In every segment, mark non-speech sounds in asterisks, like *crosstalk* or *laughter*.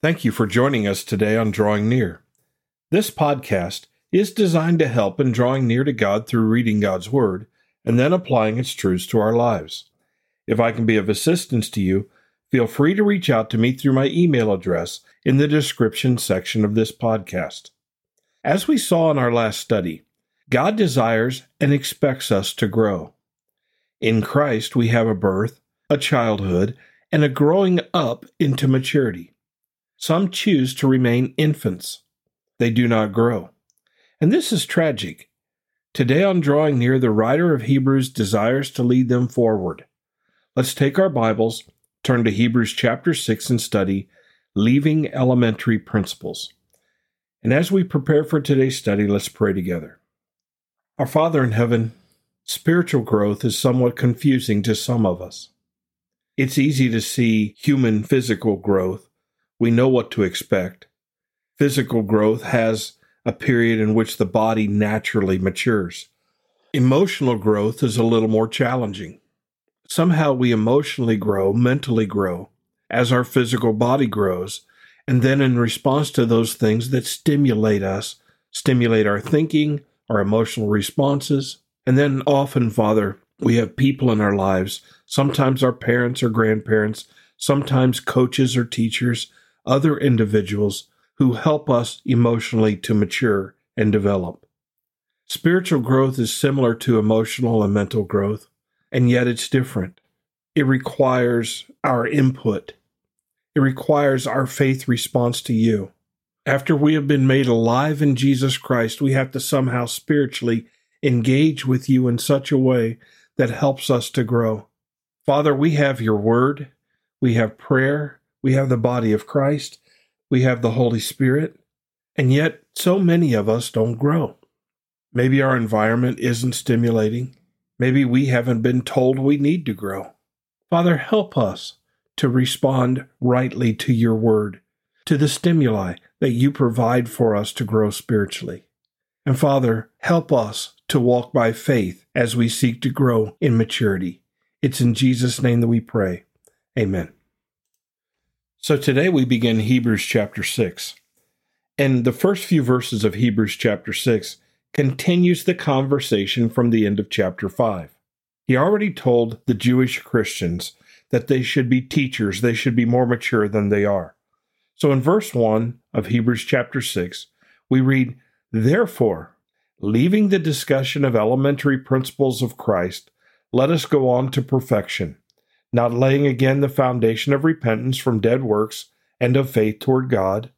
Thank you for joining us today on Drawing Near. This podcast is designed to help in drawing near to God through reading God's Word and then applying its truths to our lives. If I can be of assistance to you, feel free to reach out to me through my email address in the description section of this podcast. As we saw in our last study, God desires and expects us to grow. In Christ, we have a birth, a childhood, and a growing up into maturity. Some choose to remain infants. They do not grow. And this is tragic. Today, on Drawing Near, the writer of Hebrews desires to lead them forward. Let's take our Bibles, turn to Hebrews chapter 6, and study Leaving Elementary Principles. And as we prepare for today's study, let's pray together. Our Father in heaven, spiritual growth is somewhat confusing to some of us. It's easy to see human physical growth we know what to expect. Physical growth has a period in which the body naturally matures. Emotional growth is a little more challenging. Somehow we emotionally grow, mentally grow, as our physical body grows, and then in response to those things that stimulate us, stimulate our thinking, our emotional responses, and then often, Father, we have people in our lives, sometimes our parents or grandparents, sometimes coaches or teachers, other individuals who help us emotionally to mature and develop. Spiritual growth is similar to emotional and mental growth, and yet it's different. It requires our input. It requires our faith response to you. After we have been made alive in Jesus Christ, we have to somehow spiritually engage with you in such a way that helps us to grow. Father, we have your word, we have prayer, we have the body of Christ, we have the Holy Spirit, and yet so many of us don't grow. Maybe our environment isn't stimulating. Maybe we haven't been told we need to grow. Father, help us to respond rightly to your word, to the stimuli that you provide for us to grow spiritually. And Father, help us to walk by faith as we seek to grow in maturity. It's in Jesus' name that we pray. Amen. So today we begin Hebrews chapter 6. And the first few verses of Hebrews chapter 6 continues the conversation from the end of chapter 5. He already told the Jewish Christians that they should be teachers, they should be more mature than they are. So in verse 1 of Hebrews chapter 6, we read, Therefore, leaving the discussion of elementary principles of Christ, let us go on to perfection not laying again the foundation of repentance from dead works and of faith toward God,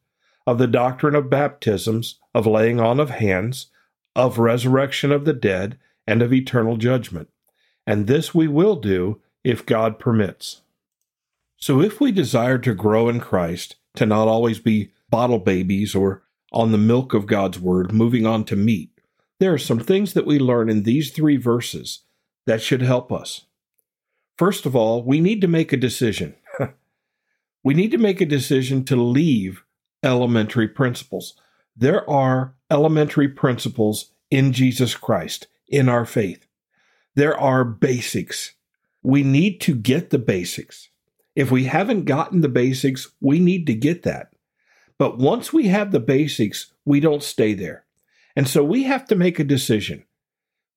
of the doctrine of baptisms, of laying on of hands, of resurrection of the dead, and of eternal judgment. And this we will do if God permits. So, if we desire to grow in Christ, to not always be bottle babies or on the milk of God's word, moving on to meat, there are some things that we learn in these three verses that should help us. First of all, we need to make a decision. *laughs* we need to make a decision to leave elementary principles. There are elementary principles in Jesus Christ, in our faith. There are basics. We need to get the basics. If we haven't gotten the basics, we need to get that. But once we have the basics, we don't stay there. And so we have to make a decision.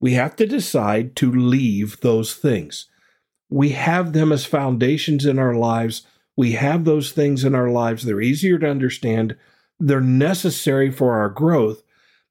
We have to decide to leave those things we have them as foundations in our lives. We have those things in our lives. They're easier to understand. They're necessary for our growth,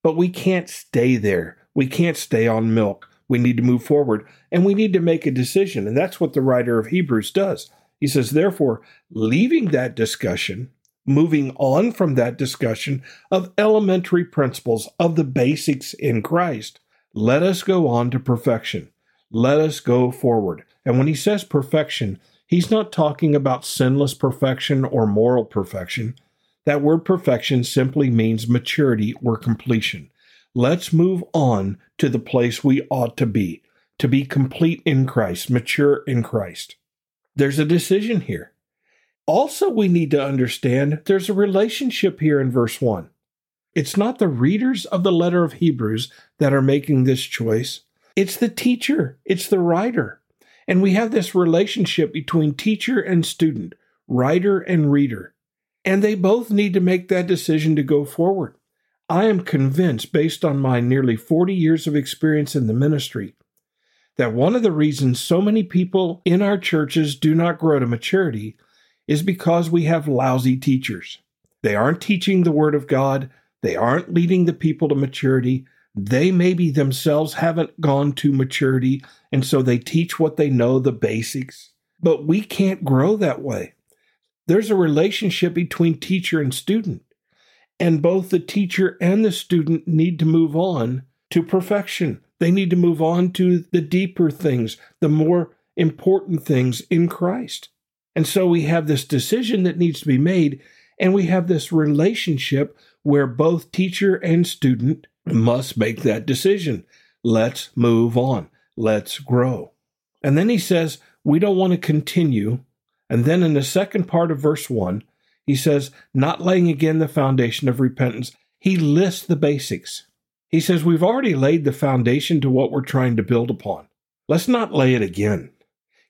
but we can't stay there. We can't stay on milk. We need to move forward and we need to make a decision. And that's what the writer of Hebrews does. He says, therefore, leaving that discussion, moving on from that discussion of elementary principles of the basics in Christ, let us go on to perfection. Let us go forward. And when he says perfection, he's not talking about sinless perfection or moral perfection. That word perfection simply means maturity or completion. Let's move on to the place we ought to be, to be complete in Christ, mature in Christ. There's a decision here. Also, we need to understand there's a relationship here in verse 1. It's not the readers of the letter of Hebrews that are making this choice, it's the teacher, it's the writer. And we have this relationship between teacher and student, writer and reader. And they both need to make that decision to go forward. I am convinced, based on my nearly 40 years of experience in the ministry, that one of the reasons so many people in our churches do not grow to maturity is because we have lousy teachers. They aren't teaching the Word of God, they aren't leading the people to maturity. They maybe themselves haven't gone to maturity, and so they teach what they know, the basics. But we can't grow that way. There's a relationship between teacher and student, and both the teacher and the student need to move on to perfection. They need to move on to the deeper things, the more important things in Christ. And so we have this decision that needs to be made, and we have this relationship where both teacher and student must make that decision. Let's move on. Let's grow. And then he says, we don't want to continue. And then in the second part of verse 1, he says, not laying again the foundation of repentance. He lists the basics. He says, we've already laid the foundation to what we're trying to build upon. Let's not lay it again.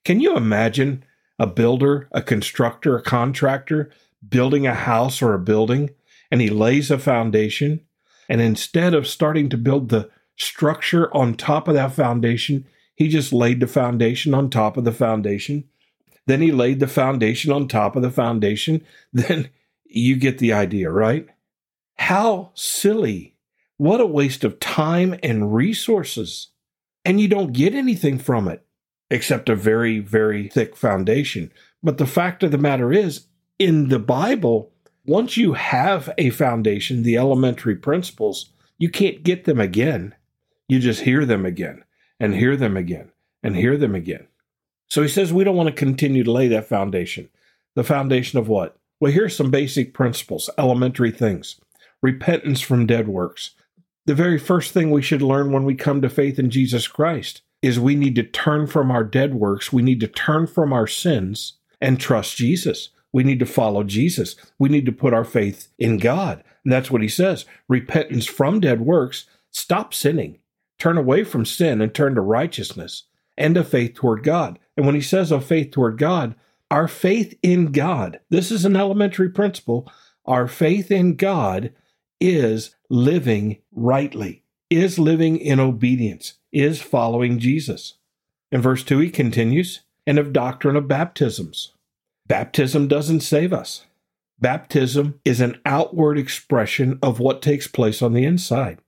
Can you imagine a builder, a constructor, a contractor building a house or a building, and he lays a foundation? And instead of starting to build the structure on top of that foundation, he just laid the foundation on top of the foundation. Then he laid the foundation on top of the foundation. *laughs* Then you get the idea, right? How silly. What a waste of time and resources. And you don't get anything from it except a very, very thick foundation. But the fact of the matter is, in the Bible, once you have a foundation, the elementary principles, you can't get them again. You just hear them again and hear them again and hear them again. So he says we don't want to continue to lay that foundation. The foundation of what? Well, here's some basic principles, elementary things. Repentance from dead works. The very first thing we should learn when we come to faith in Jesus Christ is we need to turn from our dead works. We need to turn from our sins and trust Jesus. We need to follow Jesus. We need to put our faith in God. And that's what he says repentance from dead works. Stop sinning. Turn away from sin and turn to righteousness and a faith toward God. And when he says a faith toward God, our faith in God, this is an elementary principle. Our faith in God is living rightly, is living in obedience, is following Jesus. In verse 2, he continues, and of doctrine of baptisms. Baptism doesn't save us. Baptism is an outward expression of what takes place on the inside,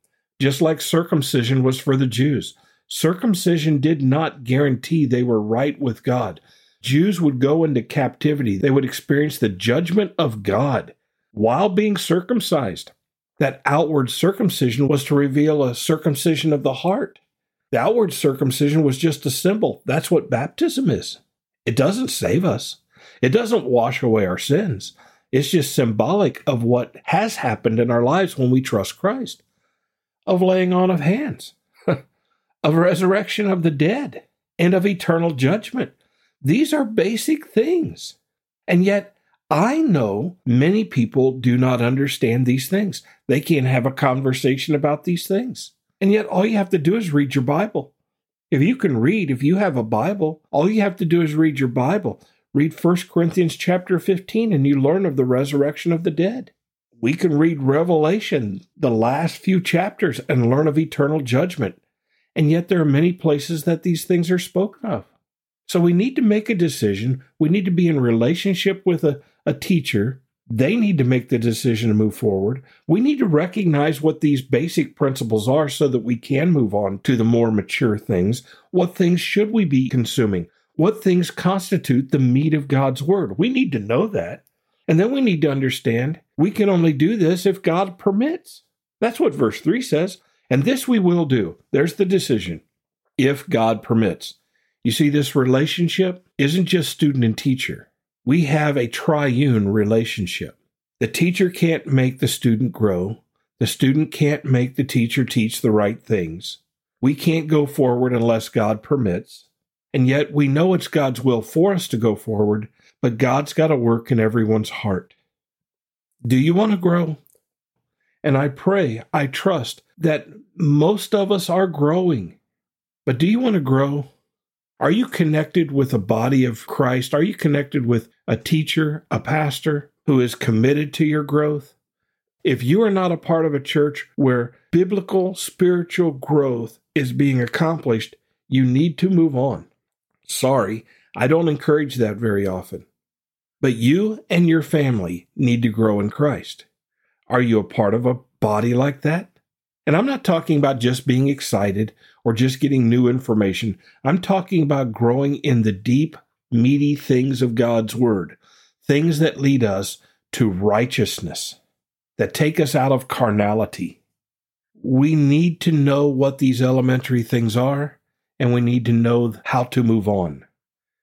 just like circumcision was for the Jews. Circumcision did not guarantee they were right with God. Jews would go into captivity, they would experience the judgment of God while being circumcised. That outward circumcision was to reveal a circumcision of the heart. The outward circumcision was just a symbol. That's what baptism is. It doesn't save us. It doesn't wash away our sins. It's just symbolic of what has happened in our lives when we trust Christ of laying on of hands, *laughs* of resurrection of the dead, and of eternal judgment. These are basic things. And yet, I know many people do not understand these things. They can't have a conversation about these things. And yet, all you have to do is read your Bible. If you can read, if you have a Bible, all you have to do is read your Bible. Read 1 Corinthians chapter 15 and you learn of the resurrection of the dead. We can read Revelation, the last few chapters, and learn of eternal judgment. And yet there are many places that these things are spoken of. So we need to make a decision. We need to be in relationship with a, a teacher. They need to make the decision to move forward. We need to recognize what these basic principles are so that we can move on to the more mature things. What things should we be consuming? What things constitute the meat of God's word. We need to know that. And then we need to understand we can only do this if God permits. That's what verse 3 says. And this we will do. There's the decision. If God permits. You see, this relationship isn't just student and teacher. We have a triune relationship. The teacher can't make the student grow. The student can't make the teacher teach the right things. We can't go forward unless God permits. And yet we know it's God's will for us to go forward, but God's got to work in everyone's heart. Do you want to grow? And I pray, I trust that most of us are growing. But do you want to grow? Are you connected with a body of Christ? Are you connected with a teacher, a pastor? who is committed to your growth. If you are not a part of a church where biblical spiritual growth is being accomplished, you need to move on. Sorry, I don't encourage that very often. But you and your family need to grow in Christ. Are you a part of a body like that? And I'm not talking about just being excited or just getting new information. I'm talking about growing in the deep, meaty things of God's Word, things that lead us to righteousness, that take us out of carnality. We need to know what these elementary things are, and we need to know how to move on.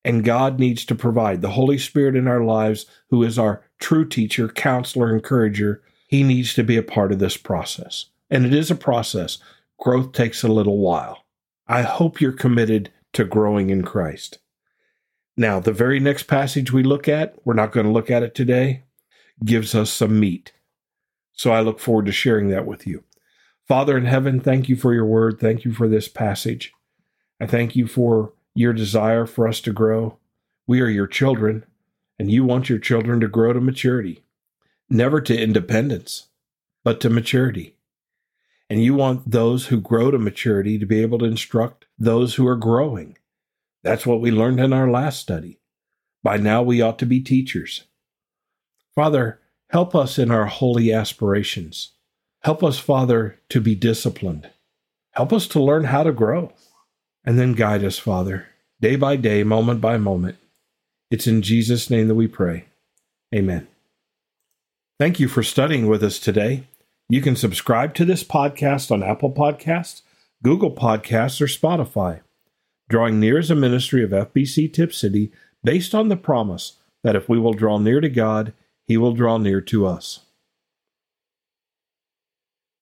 And God needs to provide the Holy Spirit in our lives, who is our true teacher, counselor, encourager. He needs to be a part of this process. And it is a process. Growth takes a little while. I hope you're committed to growing in Christ. Now, the very next passage we look at, we're not going to look at it today, gives us some meat. So I look forward to sharing that with you. Father in heaven, thank you for your word. Thank you for this passage. I thank you for your desire for us to grow. We are your children, and you want your children to grow to maturity, never to independence, but to maturity. And you want those who grow to maturity to be able to instruct those who are growing. That's what we learned in our last study. By now, we ought to be teachers. Father, help us in our holy aspirations. Help us, Father, to be disciplined. Help us to learn how to grow and then guide us, Father, day by day, moment by moment. It's in Jesus' name that we pray. Amen. Thank you for studying with us today. You can subscribe to this podcast on Apple Podcasts, Google Podcasts, or Spotify. Drawing Near is a ministry of FBC Tipp City based on the promise that if we will draw near to God, He will draw near to us.